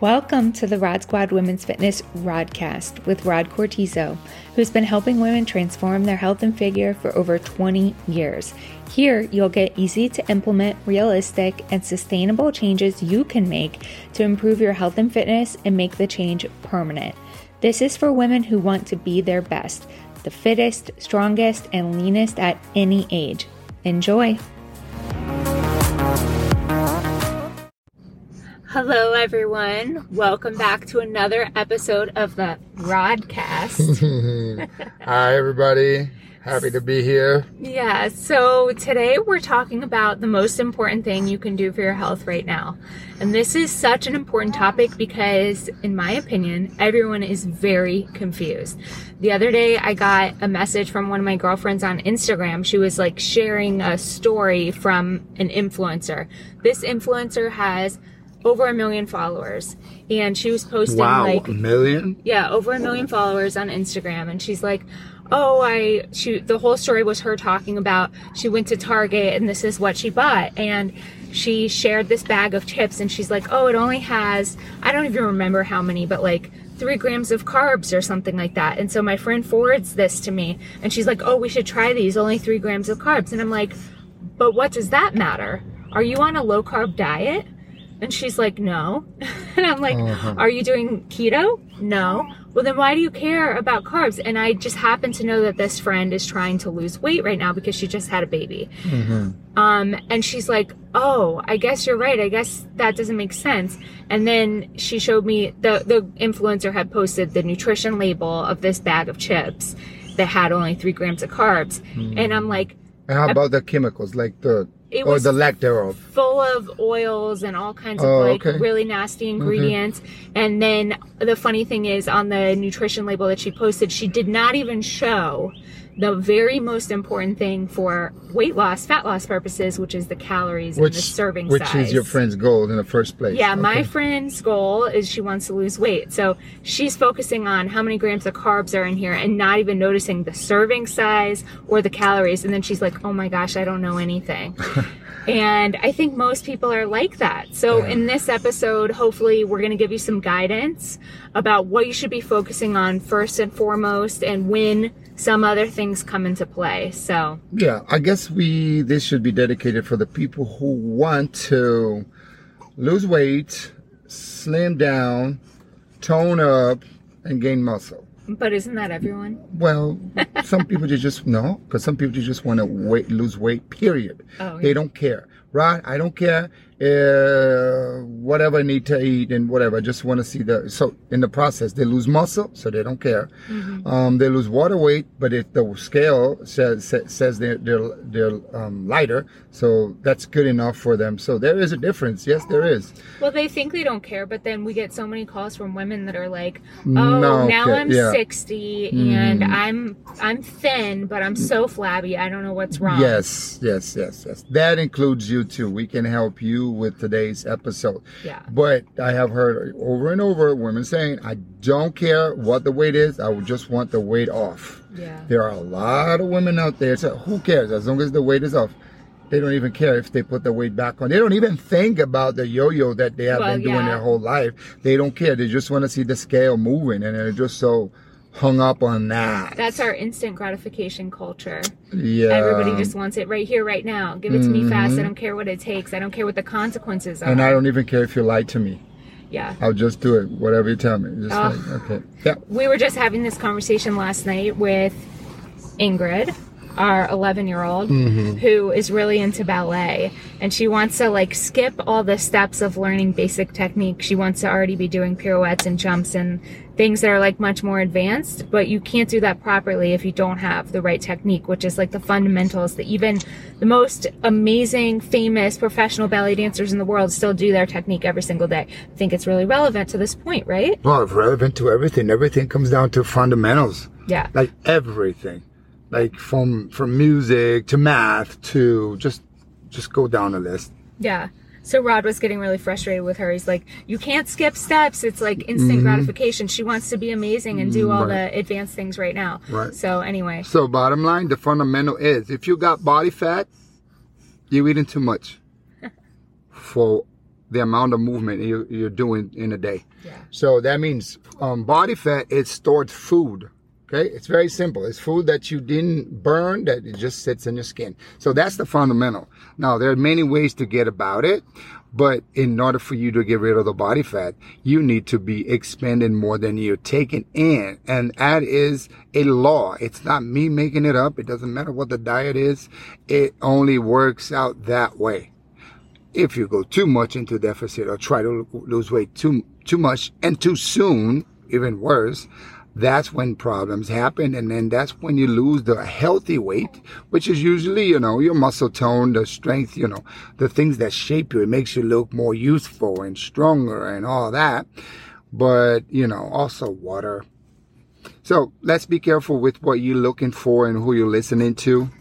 Welcome to the Rod Squad Women's Fitness Rodcast with Rod Cortizo, who's been helping women transform their health and figure for over 20 years. Here, you'll get easy to implement, realistic, and sustainable changes you can make to improve your health and fitness and make the change permanent. This is for women who want to be their best, the fittest, strongest, and leanest at any age. Enjoy! Hello, everyone. Welcome back to another episode of the Rodcast. Hi, everybody. Happy to be here. yeah, so today we're talking about the most important thing you can do for your health right now. And this is such an important topic because, in my opinion, everyone is very confused. The other day, I got a message from one of my girlfriends on Instagram. She was like sharing a story from an influencer. This influencer has over a million followers. And she was posting Wow, like a million? yeah over a million followers on instagram. And she's like oh i she the whole story was her talking about she went to target and this is what she bought. And she shared this bag of chips and she's like oh it only has i don't even remember how many but like three grams of carbs or something like that. And so my friend forwards this to me and she's like oh we should try these only three grams of carbs. And i'm like but what does that matter? Are you on a low carb diet and she's like, no. And I'm like, Uh-huh. are you doing keto? No. Well, then why do you care about carbs? And I just happen to know that this friend is trying to lose weight right now because she just had a baby. Um, and she's like, oh, I guess you're right. I guess that doesn't make sense. And then she showed me the, the influencer had posted the nutrition label of this bag of chips that had only three grams of carbs. And I'm like, And how about the chemicals, like the, It or was- the lack thereof? full of oils and all kinds Oh, of like okay. really nasty mm-hmm. ingredients. And then the funny thing is on the nutrition label that she posted, she did not even show the very most important thing for weight loss, fat loss purposes, which is the calories and the serving which size. Which is your friend's goal in the first place? Yeah, my friend's goal is she wants to lose weight. So she's focusing on how many grams of carbs are in here and not even noticing the serving size or the calories. And then she's like, oh my gosh, I don't know anything. and I think most people are like that. So in this episode, hopefully, we're going to give you some guidance about what you should be focusing on first and foremost and when some other things come into play. So, Yeah, I guess we, this should be dedicated for the people who want to lose weight, slim down, tone up, and gain muscle. But isn't that everyone? Well, some people ju- just no, because some people just want to weight lose weight. Period. Oh, They don't care, right? I don't care. Uh, whatever I need to eat and whatever. I just want to see the. So in the process, they lose muscle, so they don't care. Mm-hmm. Um, they lose water weight, but if the scale says says, they're they're, they're um, lighter, so that's good enough for them. So there is a difference. Yes, there is. Well, they think they don't care, but then we get so many calls from women that are like, "Oh, No, now okay, I'm yeah. 60 and I'm I'm thin, but I'm so flabby. I don't know what's wrong." Yes, yes, yes, yes. That includes you too. We can help you with today's episode. Yeah. But I have heard over and over women saying, I don't care what the weight is, I would just want the weight off. Yeah. There are a lot of women out there, so who cares? As long as the weight is off. They don't even care if they put the weight back on. They don't even think about the yo-yo that they have Well, been doing yeah. their whole life. They don't care. They just want to see the scale moving and they're just so hung up on that. That's our instant gratification culture. yeah. Everybody just wants it right here, right now. Give it to me fast. I don't care what it takes. I don't care what the consequences are. Mm-hmm. and I don't even care if you lie to me. yeah. I'll just do it, whatever you tell me. Just Oh. like, okay. Yeah. we were just having this conversation last night with Ingrid, our 11 year old, mm-hmm. who is really into ballet. And she wants to like skip all the steps of learning basic technique. She wants to already be doing pirouettes and jumps and things that are like much more advanced. But you can't do that properly if you don't have the right technique, which is like the fundamentals that even the most amazing, famous professional ballet dancers in the world still do their technique every single day. I think it's really relevant to this point, right? Well, it's relevant to everything. Everything comes down to fundamentals. Yeah. Like everything. Like from from music to math to just just go down the list. Yeah. So Rod was getting really frustrated with her. He's like, "You can't skip steps. It's like instant gratification. She wants to be amazing and do all Mm-hmm. The advanced things right now." Right. So anyway, So bottom line, the fundamental is if you got body fat, you're eating too much. For the amount of movement you, you're doing in a day. Yeah. So that means um, body fat is stored food. Okay, it's very simple. It's food that you didn't burn that it just sits in your skin. So that's the fundamental. Now there are many ways to get about it, but in order for you to get rid of the body fat, you need to be expending more than you're taking in, and that is a law. It's not me making it up. It doesn't matter what the diet is. It only works out that way if you go too much into deficit or try to lose weight too too much and too soon, even worse, that's when problems happen and then that's when you lose the healthy weight which is usually you know your muscle tone the strength you know the things that shape you. It makes you look more youthful and stronger and all that. But you know also water. So let's be careful with what you're looking for and who you're listening to.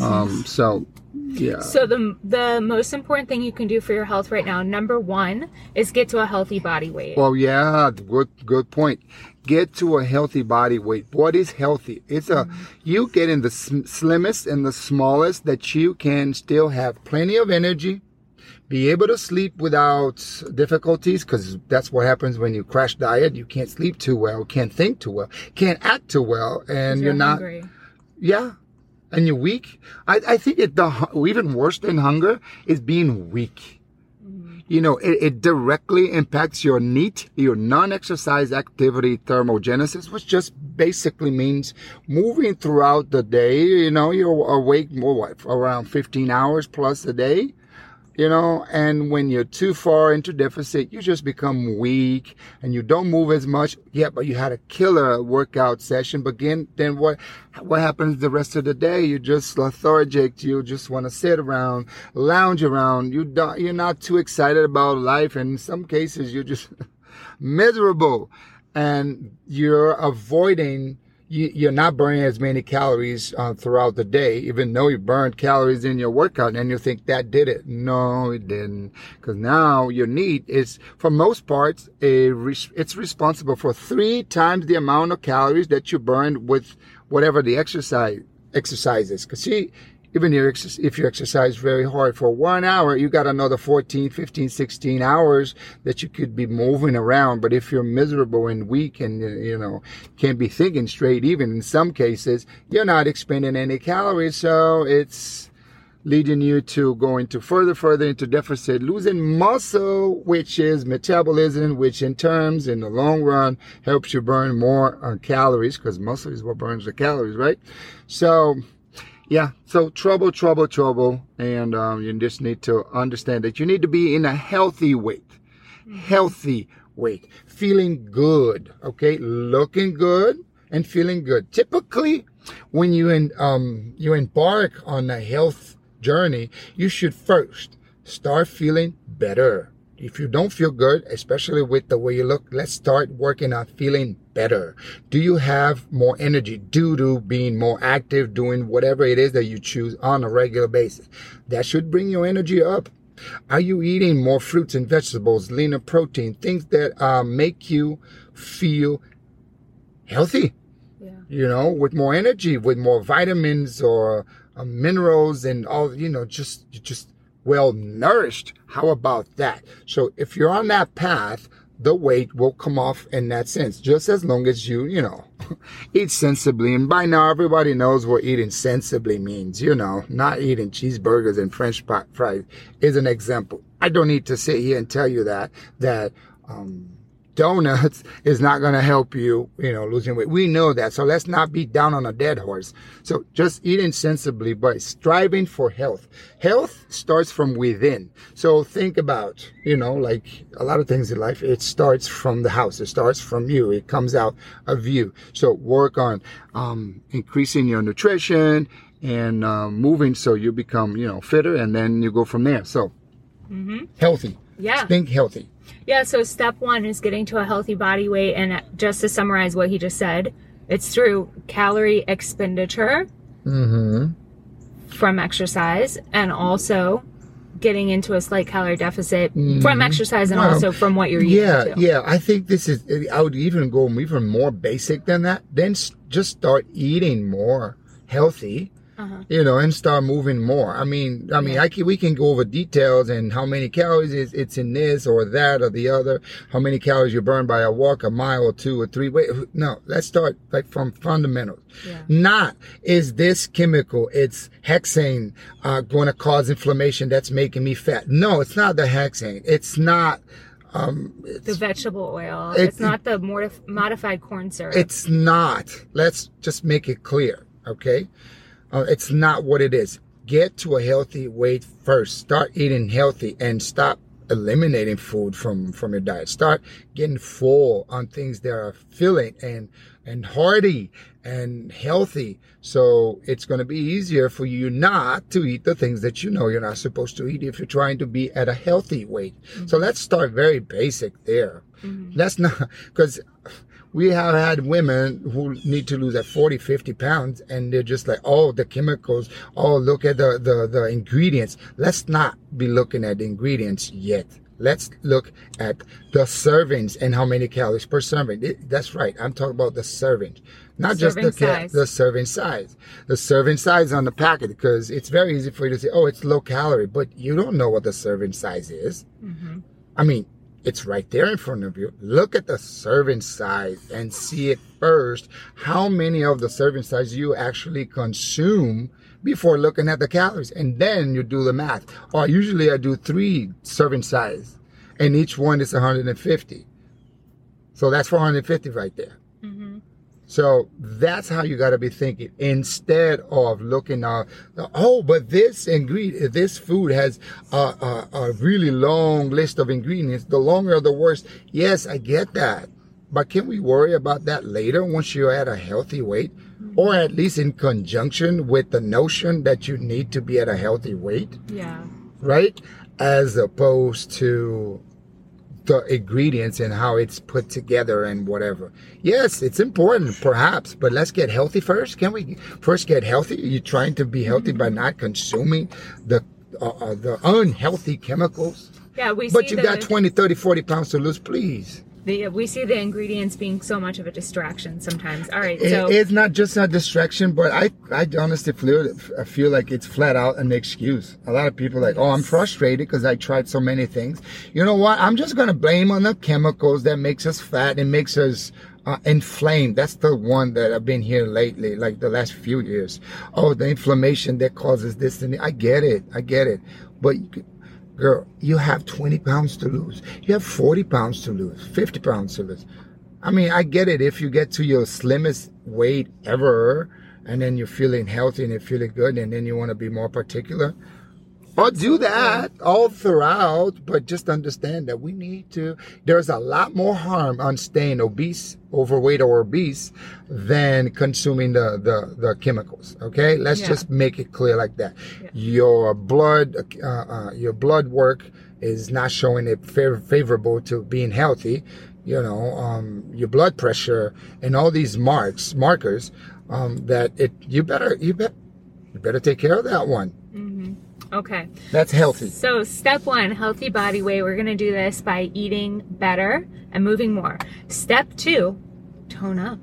Um so yeah So the the most important thing you can do for your health right now, number one, is get to a healthy body weight. Well, yeah, good good point. Get to a healthy body weight. What is healthy? It's a mm-hmm. you get in the sm- slimmest and the smallest that you can still have plenty of energy, be able to sleep without difficulties because that's what happens when you crash diet. You can't sleep too well, can't think too well, can't act too well, and you're, not. hungry. Yeah. And you're weak. I, I think it, the, even worse than hunger is being weak. Mm-hmm. You know, it, it directly impacts your NEAT, your non-exercise activity thermogenesis, which just basically means moving throughout the day. You know, you're awake more, what, around 15 hours plus a day you know and when you're too far into deficit you just become weak and you don't move as much. Yeah but you had a killer workout session. But again then what what happens the rest of the day? You're just lethargic. You just want to sit around lounge around. You don't you're not too excited about life. And in some cases you're just miserable. And you're avoiding you, you're not burning as many calories uh, throughout the day, even though you burned calories in your workout, and you think that did it. No, it didn't, because now your NEAT is, for most parts, a res- it's responsible for three times the amount of calories that you burned with whatever the exercise exercises. Because see, even if you, exercise, very hard for one hour, you got another 14, 15, 16 hours that you could be moving around. But if you're miserable and weak and, uh, you know, can't be thinking straight, even in some cases, you're not expending any calories. So it's leading you to going to further, further into deficit, losing muscle, which is metabolism, which in terms, in the long run, helps you burn more uh, calories because muscle is what burns the calories, right? So, yeah, so trouble, trouble, trouble. And um, you just need to understand that you need to be in a healthy weight. Healthy weight. Feeling good, okay? Looking good and feeling good. Typically, when you, in, um, you embark on a health journey, you should first start feeling better. If you don't feel good, especially with the way you look, let's start working on feeling better. Do you have more energy due to being more active, doing whatever it is that you choose on a regular basis? That should bring your energy up. Are you eating more fruits and vegetables, leaner protein, things that uh, make you feel healthy? Yeah. you know, with more energy, with more vitamins or uh, minerals and all, you know, just, just well nourished. How about that? So if you're on that path, the weight will come off in that sense, just as long as you, you know, eat sensibly. And by now, everybody knows what eating sensibly means, you know, not eating cheeseburgers and french fri- fries is an example. I don't need to sit here and tell you that, that, um, donuts is not going to help you, you know, losing weight. We know that. So let's not be down on a dead horse. So just eating sensibly, but striving for health. Health starts from within. So think about, you know, like a lot of things in life, it starts from the house. It starts from you. It comes out of you. So work on, um, increasing your nutrition and, um, moving so you become, you know, fitter and then you go from there. So healthy. Yeah. Think healthy. Yeah, so step one is getting to a healthy body weight. And just to summarize what he just said, it's through calorie expenditure Mm-hmm. from exercise and also getting into a slight calorie deficit from exercise and Well, also from what you're eating. Yeah, too. yeah. I think this is. I would even go even more basic than that. Then just start eating more healthy, you know, and start moving more. I mean, I mean, I can, we can go over details and how many calories is it's in this or that or the other. How many calories you burn by a walk, a mile or two or three. Wait, no, let's start like from fundamentals. Yeah. Not is this chemical, it's hexane, uh, going to cause inflammation that's making me fat. No, it's not the hexane. It's not, um, The vegetable oil. It- it's not the mortif- modified corn syrup. It's not. Let's just make it clear, okay? Uh, it's not what it is. Get to a healthy weight first. Start eating healthy and stop eliminating food from from your diet. Start getting full on things that are filling and and hearty and healthy. So it's going to be easier for you not to eat the things that you know you're not supposed to eat if you're trying to be at a healthy weight. So mm-hmm. let's start very basic there. Mm-hmm. Let's not because we have had women who need to lose at 40 50 pounds and they're just like oh the chemicals oh look at the the, the ingredients. Let's not be looking at the ingredients yet. Let's look at the servings and how many calories per serving. That's right. I'm talking about the serving not just the Serving ca- size. the serving size the serving size on the packet because it's very easy for you to say oh it's low calorie but you don't know what the serving size is mm-hmm. I mean, it's right there in front of you. Look at the serving size and see it first. How many of the serving size you actually consume before looking at the calories, and then you do the math. Or usually I do three serving size, and each one is 150. So that's 450 right there. So that's how you got to be thinking instead of looking at, oh, but this ingredient, this food has a, a, a really long list of ingredients. The longer, the worse. Yes, I get that. But can we worry about that later once you're at a healthy weight? Or at least in conjunction with the notion that you need to be at a healthy weight, yeah. right? As opposed to the ingredients and how it's put together and whatever. Yes, it's important, perhaps, but let's get healthy first. Can we first get healthy? Are you trying to be healthy by not consuming the uh, uh, the unhealthy chemicals? Yeah, we But you the, got 20, 30, 40 pounds to lose, please. The we see the ingredients being so much of a distraction sometimes. All right, It- it's not just a distraction, but I, I honestly feel, I feel like it's flat out an excuse. A lot of people are like, oh, I'm frustrated because I tried so many things. You know what? I'm just going to blame on the chemicals that makes us fat and makes us uh, inflamed. That's the one that I've been here lately, like the last few years. Oh, the inflammation that causes this and that. I get it. I get it. But girl, you have 20 pounds to lose. You have 40 pounds to lose, 50 pounds to lose. I mean, I get it if you get to your slimmest weight ever and then you're feeling healthy and you're feeling good and then you want to be more particular. Or do that all throughout, but just understand that we need to, there's a lot more harm on staying obese, overweight or obese than consuming the, the, the chemicals. Okay. Let's Yeah. just make it clear like that. Your blood, uh, uh, your blood work is not showing it fav- favorable to being healthy. You know, um, your blood pressure and all these marks, markers, um, that it, you better, you bet, you better take care of that one. Okay. That's healthy. So step one, healthy body weight. We're gonna do this by eating better and moving more. Step two, tone up.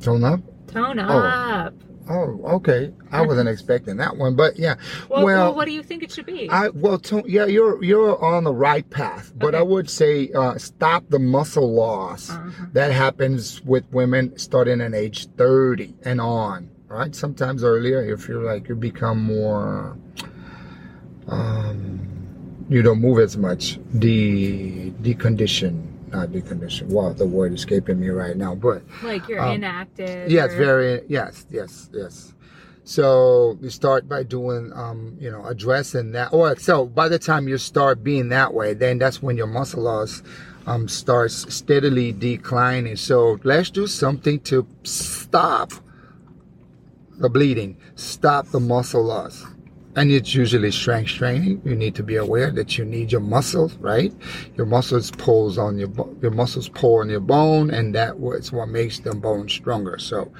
Tone up. Tone up. Oh, okay. I wasn't expecting that one, but yeah. Well, Well, well, what do you think it should be? I well, tone, yeah, you're you're on the right path, but Okay. I would say uh, stop the muscle loss Uh-huh. that happens with women starting at age 30 and on. Right, sometimes earlier if you're like you become more, um, you don't move as much. De decondition, not decondition. Well, the word escaping me right now, but like you're um, inactive. Yes, or- very yes, yes, yes. So you start by doing, um, you know, addressing that. Or so by the time you start being that way, then that's when your muscle loss um, starts steadily declining. So let's do something to stop the bleeding, stop the muscle loss. And it's usually strength training. You need to be aware that you need your muscles, right? Your muscles pulls on your your muscles pull on your bone, and that was what makes the bone stronger. So,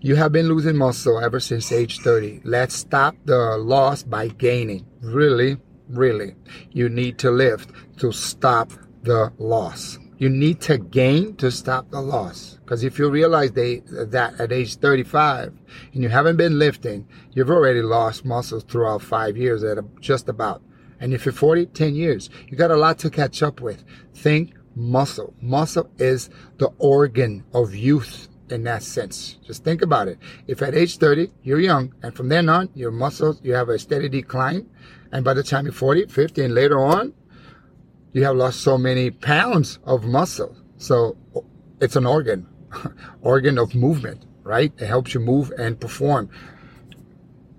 you have been losing muscle ever since age 30. Let's stop the loss by gaining. Really, really, you need to lift to stop the loss. You need to gain to stop the loss. Because if you realize they, that at age 35 and you haven't been lifting, you've already lost muscles throughout five years at a, just about. And if you're 40, 10 years, you got a lot to catch up with. Think muscle. Muscle is the organ of youth in that sense. Just think about it. If at age 30, you're young, and from then on, your muscles, you have a steady decline, and by the time you're 40, 50, and later on, you have lost so many pounds of muscle. So it's an organ, organ of movement, right? It helps you move and perform.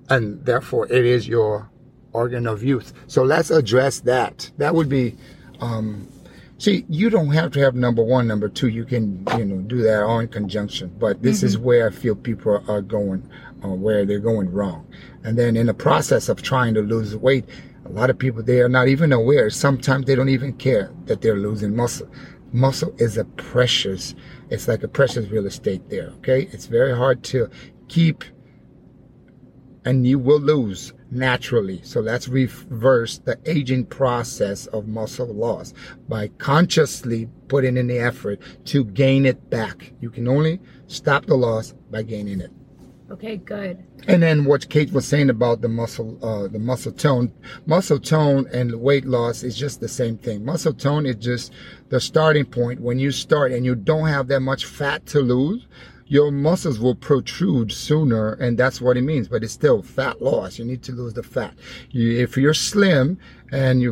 And therefore, it is your organ of youth. So let's address that. That would be um, See, you don't have to have number one, number two. You can, you know, do that all in conjunction. But this mm-hmm. is where I feel people are going, uh, where they're going wrong. And then in the process of trying to lose weight, a lot of people, they are not even aware. Sometimes they don't even care that they're losing muscle. Muscle is a precious, it's like a precious real estate there. Okay. It's very hard to keep and you will lose naturally. So let's reverse the aging process of muscle loss by consciously putting in the effort to gain it back. You can only stop the loss by gaining it. Okay, good. And then what Kate was saying about the muscle, uh, the muscle tone, muscle tone and weight loss is just the same thing. Muscle tone is just the starting point. When you start and you don't have that much fat to lose, your muscles will protrude sooner and that's what it means but it's still fat loss you need to lose the fat you, if you're slim and you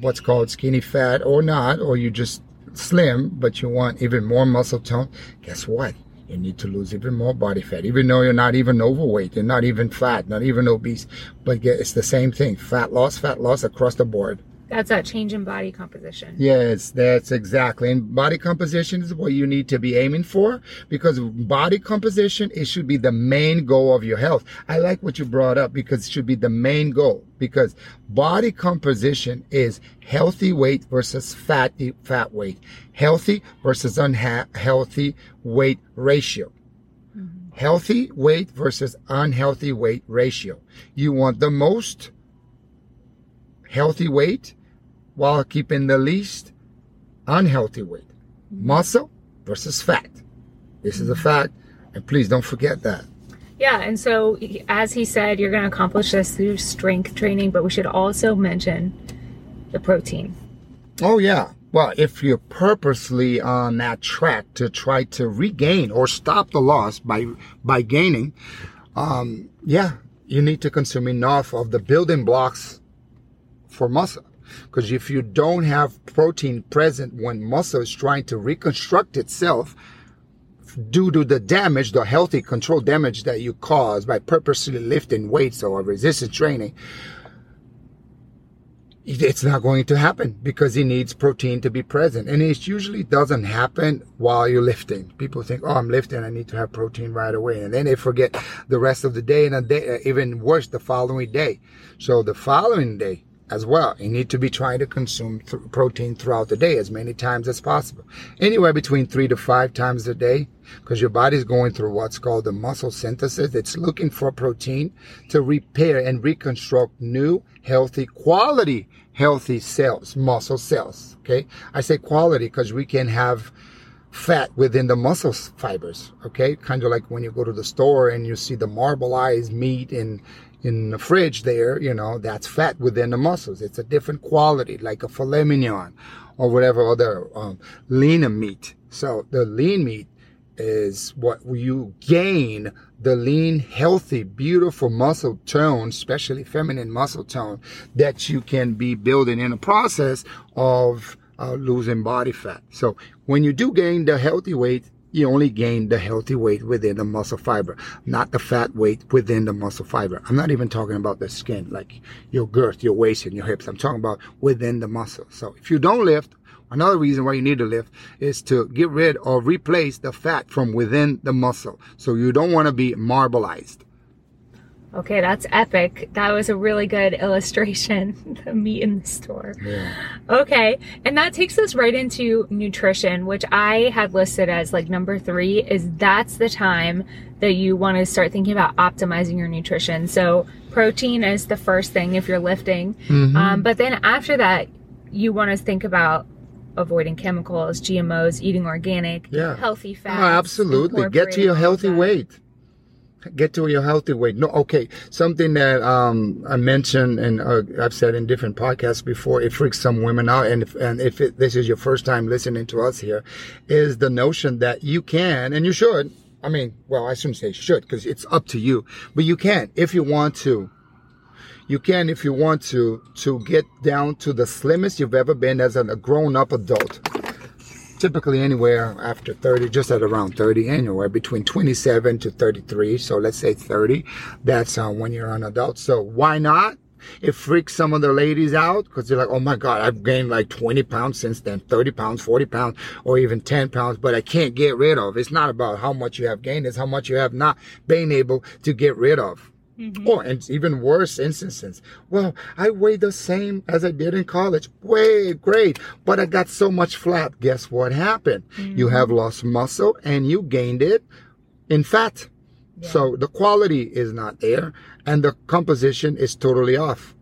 what's called skinny fat or not or you just slim but you want even more muscle tone guess what you need to lose even more body fat. Even though you're not even overweight you're not even fat not even obese. But it's the same thing. Fat loss fat loss across the board that's that change in body composition. Yes, that's exactly. And body composition is what you need to be aiming for because body composition, it should be the main goal of your health. I like what you brought up because it should be the main goal because body composition is healthy weight versus fat, fat weight, healthy versus unhealthy weight ratio. Mm-hmm. Healthy weight versus unhealthy weight ratio. You want the most healthy weight while keeping the least unhealthy weight. Muscle versus fat. This is a fact, and please don't forget that. Yeah, and so as he said, you're going to accomplish this through strength training, but we should also mention the protein. Oh, yeah. Well, if you're purposely on that track to try to regain or stop the loss by by gaining, um, yeah, you need to consume enough of the building blocks for muscle. Because if you don't have protein present when muscle is trying to reconstruct itself, due to the damage, the healthy control damage that you cause by purposely lifting weights or resistance training, it's not going to happen because it needs protein to be present. And it usually doesn't happen while you're lifting. People think, oh, I'm lifting, I need to have protein right away. And then they forget the rest of the day and a day, even worse, the following day. So the following day, as well. You need to be trying to consume th- protein throughout the day as many times as possible. Anywhere between three to five times a day because your body's going through what's called the muscle synthesis. It's looking for protein to repair and reconstruct new, healthy, quality, healthy cells, muscle cells. Okay. I say quality because we can have fat within the muscle fibers. Okay. Kind of like when you go to the store and you see the marbleized meat and in the fridge there, you know, that's fat within the muscles. It's a different quality, like a filet mignon or whatever other um, lean meat. So the lean meat is what you gain the lean, healthy, beautiful muscle tone, especially feminine muscle tone that you can be building in the process of uh, losing body fat. So when you do gain the healthy weight, you only gain the healthy weight within the muscle fiber, not the fat weight within the muscle fiber. I'm not even talking about the skin, like your girth, your waist, and your hips. I'm talking about within the muscle. So if you don't lift, another reason why you need to lift is to get rid or replace the fat from within the muscle. So you don't want to be marbleized. Okay, that's epic. That was a really good illustration. the meat in the store. Yeah. Okay, and that takes us right into nutrition, which I had listed as like number three. Is that's the time that you want to start thinking about optimizing your nutrition. So protein is the first thing if you're lifting, mm-hmm. um, but then after that, you want to think about avoiding chemicals, GMOs, eating organic, Yeah. healthy Oh, fats. absolutely. Get to your healthy weight. Get to your healthy weight. No, okay. Something that um, I mentioned and uh, I've said in different podcasts before, it freaks some women out. And if, and if it, this is your first time listening to us here, is the notion that you can and you should. I mean, well, I shouldn't say should because it's up to you, but you can if you want to. You can, if you want to, to get down to the slimmest you've ever been as a grown up adult typically anywhere after 30 just at around 30 anywhere between 27 to 33 so let's say 30 that's uh, when you're an adult so why not? It freaks some of the ladies out because they're like oh my god i've gained like 20 pounds since then 30 pounds 40 pounds or even 10 pounds but i can't get rid of. It's not about how much you have gained it's how much you have not been able to get rid of Mm-hmm. or and even worse instances. Well, I weigh the same as I did in college. Way great. But I got so much fat. Guess what happened? You mm-hmm. have lost muscle and you gained it in fat. So the quality is not there and the composition is totally off.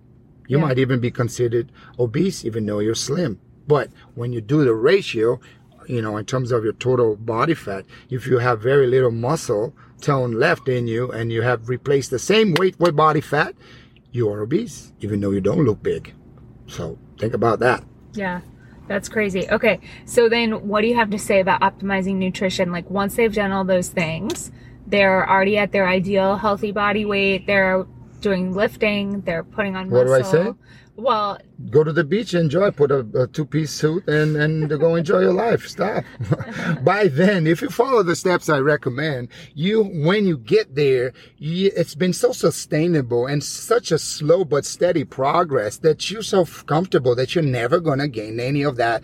You Yeah. might even be considered obese even though you're slim. But when you do the ratio, you know, in terms of your total body fat, if you have very little muscle tone left in you and you have replaced the same weight with body fat, you are obese, even though you don't look big. So think about that. Yeah, that's crazy. Okay, so then what do you have to say about optimizing nutrition? Like once they've done all those things, they're already at their ideal healthy body weight. They're doing lifting. They're putting on What do I say? Well, Go to the beach, enjoy, put a, a two-piece suit, and and go enjoy your life. Stop. By then, if you follow the steps I recommend, you when you get there, you, it's been so sustainable and such a slow but steady progress that you're so comfortable that you're never gonna gain any of that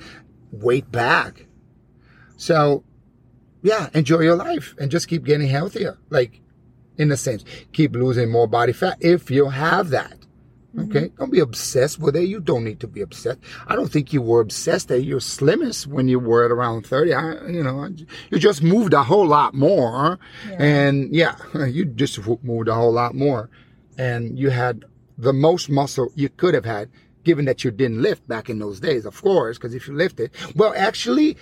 weight back. So, yeah, enjoy your life and just keep getting healthier. Like, in a sense, keep losing more body fat if you have that. Mm-hmm. Okay, don't be obsessed with it. You don't need to be obsessed. I don't think you were obsessed at your slimmest when you were at around thirty. I, you know, you just moved a whole lot more, and yeah, you just moved a whole lot more, and you had the most muscle you could have had, given that you didn't lift back in those days, of course. Because if you lifted, well, actually,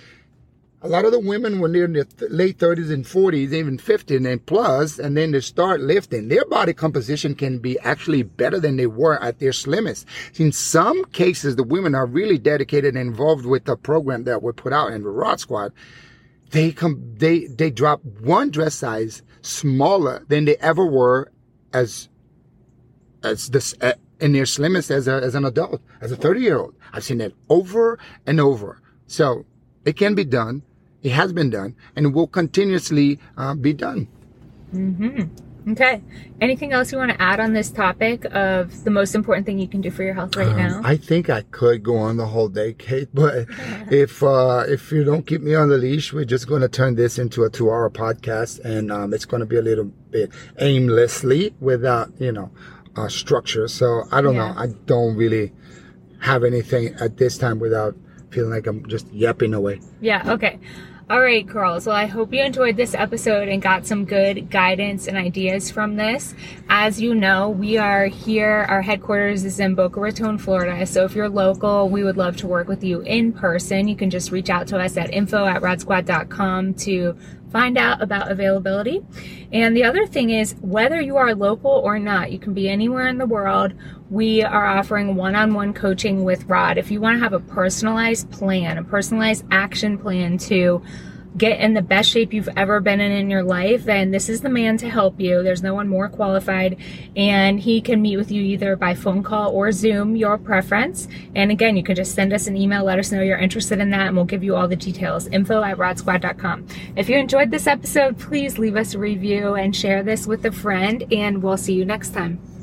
a lot of the women when they're in their th- late 30s and 40s, even 50 and plus, and then they start lifting, their body composition can be actually better than they were at their slimmest. In some cases, the women are really dedicated and involved with the program that we put out in the Rod Squad. They come, they, they drop one dress size smaller than they ever were as, as this, uh, in their slimmest as a, as an adult, as a 30 year old. I've seen it over and over. So it can be done. It has been done and will continuously uh, be done. Hmm. okay. Anything else you want to add on this topic of the most important thing you can do for your health right Um, now? I think I could go on the whole day, Kate, but if uh, if you don't keep me on the leash, we're just going to turn this into a two-hour podcast, and um, it's going to be a little bit aimlessly without you know uh, structure. So I don't Yeah. know. I don't really have anything at this time without feeling like I'm just yapping away. Yeah, okay. All right, girls. Well, I hope you enjoyed this episode and got some good guidance and ideas from this. As you know, we are here, our headquarters is in Boca Raton, Florida. So if you're local, we would love to work with you in person. You can just reach out to us at info at rodsquad.com to find out about availability. And the other thing is, whether you are local or not, you can be anywhere in the world. We are offering one on one coaching with Rod. If you want to have a personalized plan, a personalized action plan to get in the best shape you've ever been in in your life, then this is the man to help you. There's no one more qualified, and he can meet with you either by phone call or Zoom, your preference. And again, you can just send us an email, let us know you're interested in that, and we'll give you all the details. Info at rodsquad.com. If you enjoyed this episode, please leave us a review and share this with a friend, and we'll see you next time.